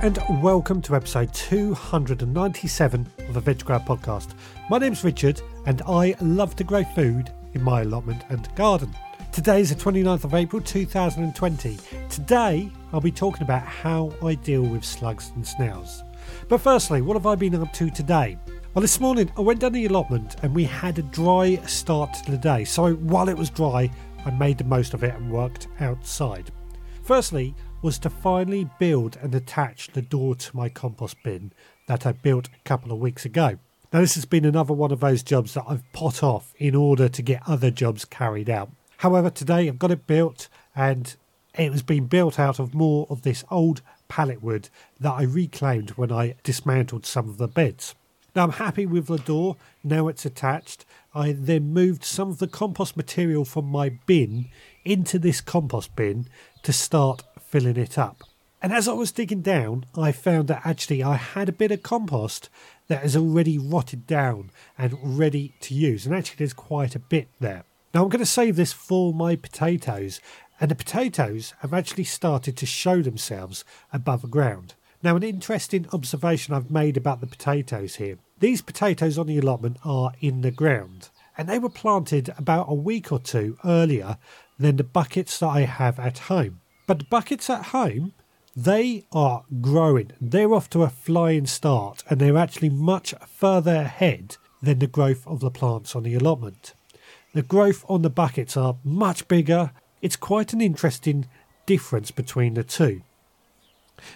and welcome to episode 297 of the Veg Grower podcast. My name's Richard and I love to grow food in my allotment and garden. Today is the 29th of April 2020. Today I'll be talking about how I deal with slugs and snails. But firstly, what have I been up to today? Well, this morning I went down the allotment and we had a dry start to the day. So while it was dry, I made the most of it and worked outside. Firstly, was to finally build and attach the door to my compost bin that I built a couple of weeks ago. Now, this has been another one of those jobs that I've put off in order to get other jobs carried out. However, today I've got it built and it was being built out of more of this old pallet wood that I reclaimed when I dismantled some of the beds. Now I'm happy with the door, now it's attached. I then moved some of the compost material from my bin into this compost bin to start filling it up. And as I was digging down, I found that actually I had a bit of compost that is already rotted down and ready to use. And actually, there's quite a bit there. Now, I'm going to save this for my potatoes, and the potatoes have actually started to show themselves above the ground. Now, an interesting observation I've made about the potatoes here these potatoes on the allotment are in the ground, and they were planted about a week or two earlier than the buckets that I have at home. But buckets at home, they are growing. They're off to a flying start and they're actually much further ahead than the growth of the plants on the allotment. The growth on the buckets are much bigger. It's quite an interesting difference between the two.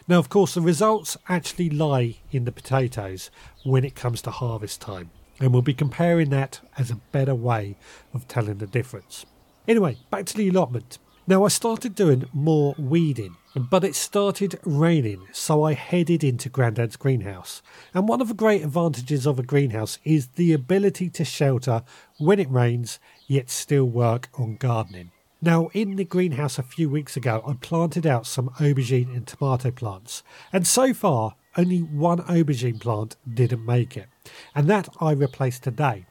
Now, of course, the results actually lie in the potatoes when it comes to harvest time, and we'll be comparing that as a better way of telling the difference. Anyway, back to the allotment. Now, I started doing more weeding, but it started raining, so I headed into Grandad's greenhouse. And one of the great advantages of a greenhouse is the ability to shelter when it rains, yet still work on gardening. Now, in the greenhouse a few weeks ago, I planted out some aubergine and tomato plants, and so far, only one aubergine plant didn't make it, and that I replaced today.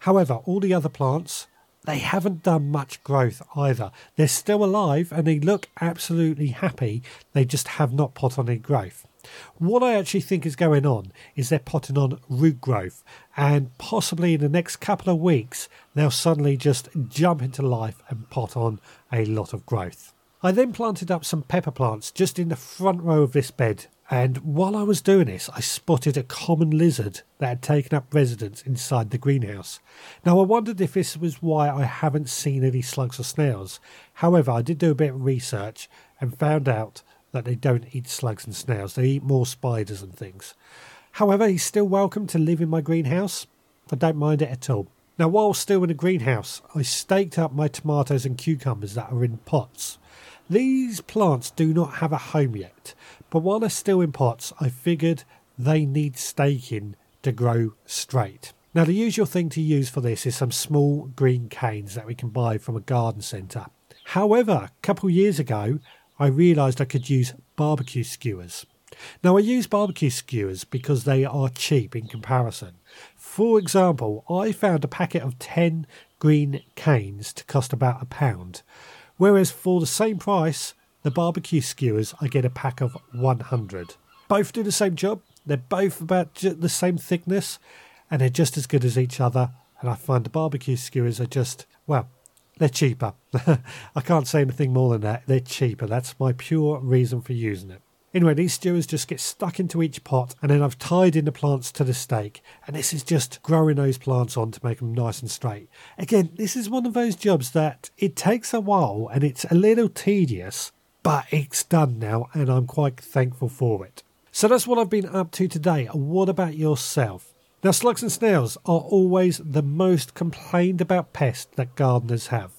However, all the other plants they haven't done much growth either. They're still alive and they look absolutely happy. They just have not put on any growth. What I actually think is going on is they're potting on root growth, and possibly in the next couple of weeks, they'll suddenly just jump into life and pot on a lot of growth. I then planted up some pepper plants just in the front row of this bed and while I was doing this, I spotted a common lizard that had taken up residence inside the greenhouse. Now, I wondered if this was why I haven't seen any slugs or snails. However, I did do a bit of research and found out that they don't eat slugs and snails, they eat more spiders and things. However, he's still welcome to live in my greenhouse. I don't mind it at all. Now, while still in the greenhouse, I staked up my tomatoes and cucumbers that are in pots. These plants do not have a home yet, but while they're still in pots, I figured they need staking to grow straight. Now, the usual thing to use for this is some small green canes that we can buy from a garden centre. However, a couple years ago, I realised I could use barbecue skewers. Now, I use barbecue skewers because they are cheap in comparison. For example, I found a packet of 10 green canes to cost about a pound, whereas for the same price, the barbecue skewers, I get a pack of 100. Both do the same job. They're both about the same thickness and they're just as good as each other. And I find the barbecue skewers are just, well, they're cheaper. I can't say anything more than that. They're cheaper. That's my pure reason for using it. Anyway, these skewers just get stuck into each pot, and then I've tied in the plants to the stake, and this is just growing those plants on to make them nice and straight. Again, this is one of those jobs that it takes a while and it's a little tedious, but it's done now and I'm quite thankful for it. So that's what I've been up to today. What about yourself? Now, slugs and snails are always the most complained about pest that gardeners have.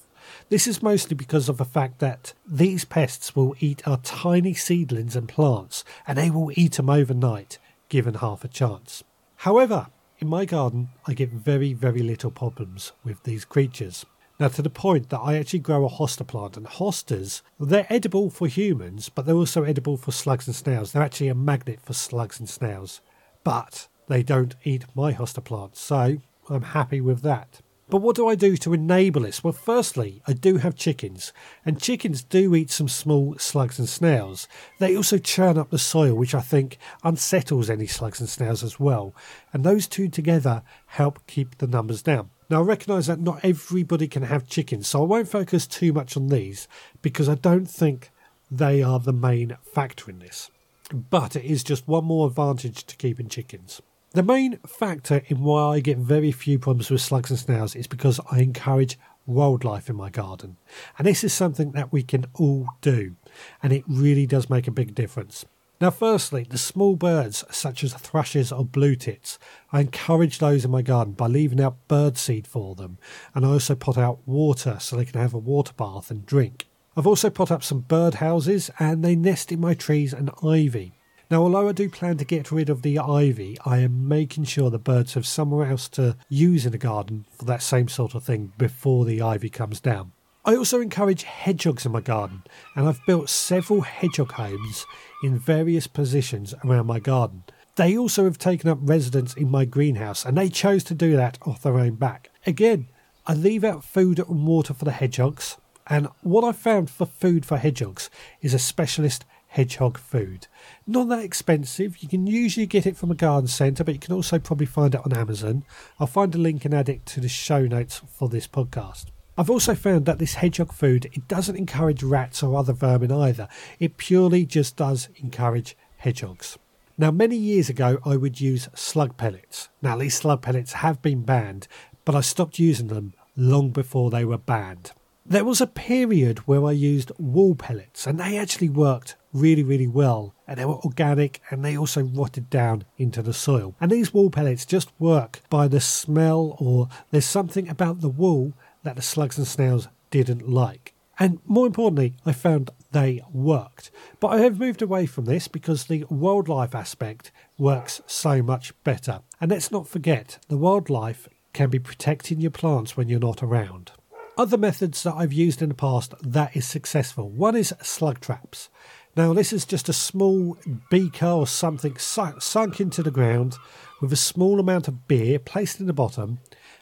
This is mostly because of the fact that these pests will eat our tiny seedlings and plants, and they will eat them overnight, given half a chance. However, in my garden, I get very, very little problems with these creatures. Now, to the point that I actually grow a hosta plant, and hostas, they're edible for humans, but they're also edible for slugs and snails. They're actually a magnet for slugs and snails, but they don't eat my hosta plant, so I'm happy with that. But what do I do to enable this? Well, firstly, I do have chickens, and chickens do eat some small slugs and snails. They also churn up the soil, which I think unsettles any slugs and snails as well. And those two together help keep the numbers down. Now, I recognise that not everybody can have chickens, so I won't focus too much on these because I don't think they are the main factor in this. But it is just one more advantage to keeping chickens. The main factor in why I get very few problems with slugs and snails is because I encourage wildlife in my garden. And this is something that we can all do, and it really does make a big difference. Now, firstly, the small birds such as thrushes or blue tits, I encourage those in my garden by leaving out bird seed for them, and I also put out water so they can have a water bath and drink. I've also put up some bird houses and they nest in my trees and ivy. Now, although I do plan to get rid of the ivy, I am making sure the birds have somewhere else to use in the garden for that same sort of thing before the ivy comes down. I also encourage hedgehogs in my garden, and I've built several hedgehog homes in various positions around my garden. They also have taken up residence in my greenhouse, and they chose to do that off their own back. Again, I leave out food and water for the hedgehogs, and what I found for food for hedgehogs is a specialist hedgehog food. Not that expensive. You can usually get it from a garden centre, but you can also probably find it on Amazon. I'll find a link and add it to the show notes for this podcast. I've also found that this hedgehog food it doesn't encourage rats or other vermin either. It purely just does encourage hedgehogs. Now, many years ago, I would use slug pellets. Now, these slug pellets have been banned, but I stopped using them long before they were banned. There was a period where I used wool pellets, and they actually worked really, really well. And they were organic and they also rotted down into the soil. And these wool pellets just work by the smell, or there's something about the wool that the slugs and snails didn't like. And more importantly, I found they worked. But I have moved away from this because the wildlife aspect works so much better. And let's not forget, the wildlife can be protecting your plants when you're not around. Other methods that I've used in the past that is successful. One is slug traps. Now, this is just a small beaker or something sunk into the ground with a small amount of beer placed in the bottom,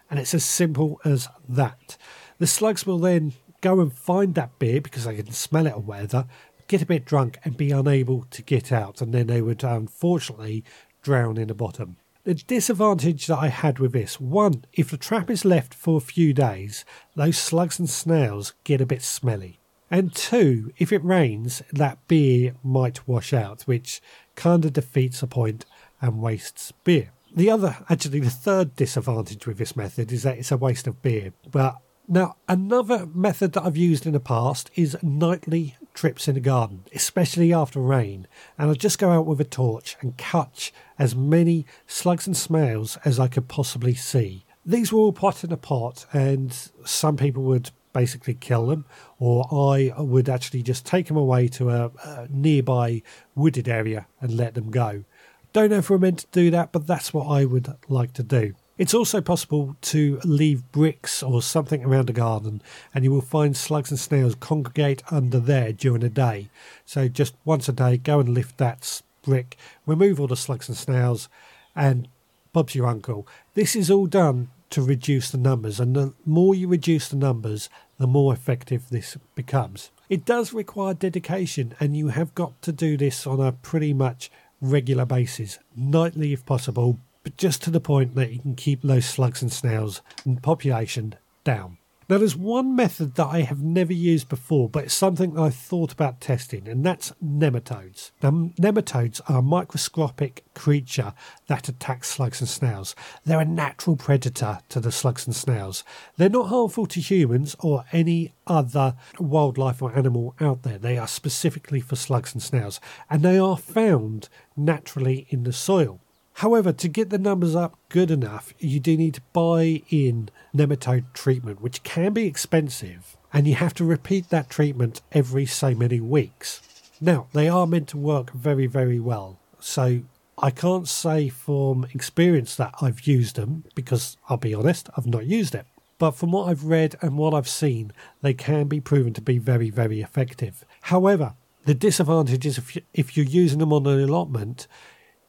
and it's as simple as that. The slugs will then go and find that beer because they can smell it or whatever, get a bit drunk, and be unable to get out, and then they would unfortunately drown in the bottom. The disadvantage that I had with this one, if the trap is left for a few days, those slugs and snails get a bit smelly. And two, if it rains, that beer might wash out, which kind of defeats the point and wastes beer. The other, actually, the third disadvantage with this method is that it's a waste of beer. But now, another method that I've used in the past is nightly trips in the garden, especially after rain, and I'd just go out with a torch and catch as many slugs and snails as I could possibly see. These were all put in a pot, and some people would basically kill them, or I would actually just take them away to a, a nearby wooded area and let them go. Don't know if we're meant to do that, but that's what I would like to do. It's also possible to leave bricks or something around the garden, and you will find slugs and snails congregate under there during the day. So, just once a day, go and lift that brick, remove all the slugs and snails, and Bob's your uncle. This is all done to reduce the numbers, and the more you reduce the numbers, the more effective this becomes. It does require dedication, and you have got to do this on a pretty much regular basis, nightly if possible, but just to the point that you can keep those slugs and snails and population down. Now, there's one method that I have never used before, but it's something I've thought about testing, and that's nematodes. Now, nematodes are a microscopic creature that attacks slugs and snails. They're a natural predator to the slugs and snails. They're not harmful to humans or any other wildlife or animal out there. They are specifically for slugs and snails, and they are found naturally in the soil. However, to get the numbers up good enough, you do need to buy in nematode treatment, which can be expensive, and you have to repeat that treatment every so many weeks. Now, they are meant to work very, very well. So I can't say from experience that I've used them because I'll be honest, I've not used it. But from what I've read and what I've seen, they can be proven to be very, very effective. However, the disadvantage is if, you, if you're using them on an allotment,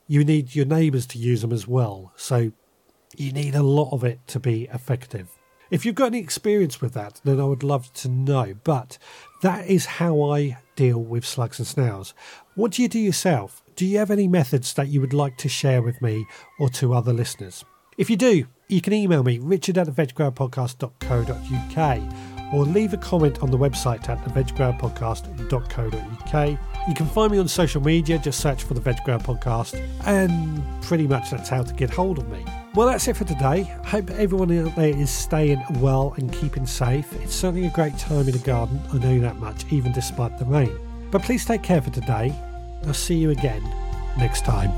you need your neighbours to use them as well. So you need a lot of it to be effective. If you've got any experience with that, then I would love to know. But that is how I deal with slugs and snails. What do you do yourself? Do you have any methods that you would like to share with me or to other listeners? If you do, you can email me, richard at theveggrowerpodcast.co.uk or leave a comment on the website at theveggrowerpodcast.co.uk. You can find me on social media, just search for the Veg Grower Podcast, and pretty much that's how to get hold of me. Well, that's it for today. Hope everyone out there is staying well and keeping safe. It's certainly a great time in the garden, I know that much, even despite the rain. But please take care for today. I'll see you again next time.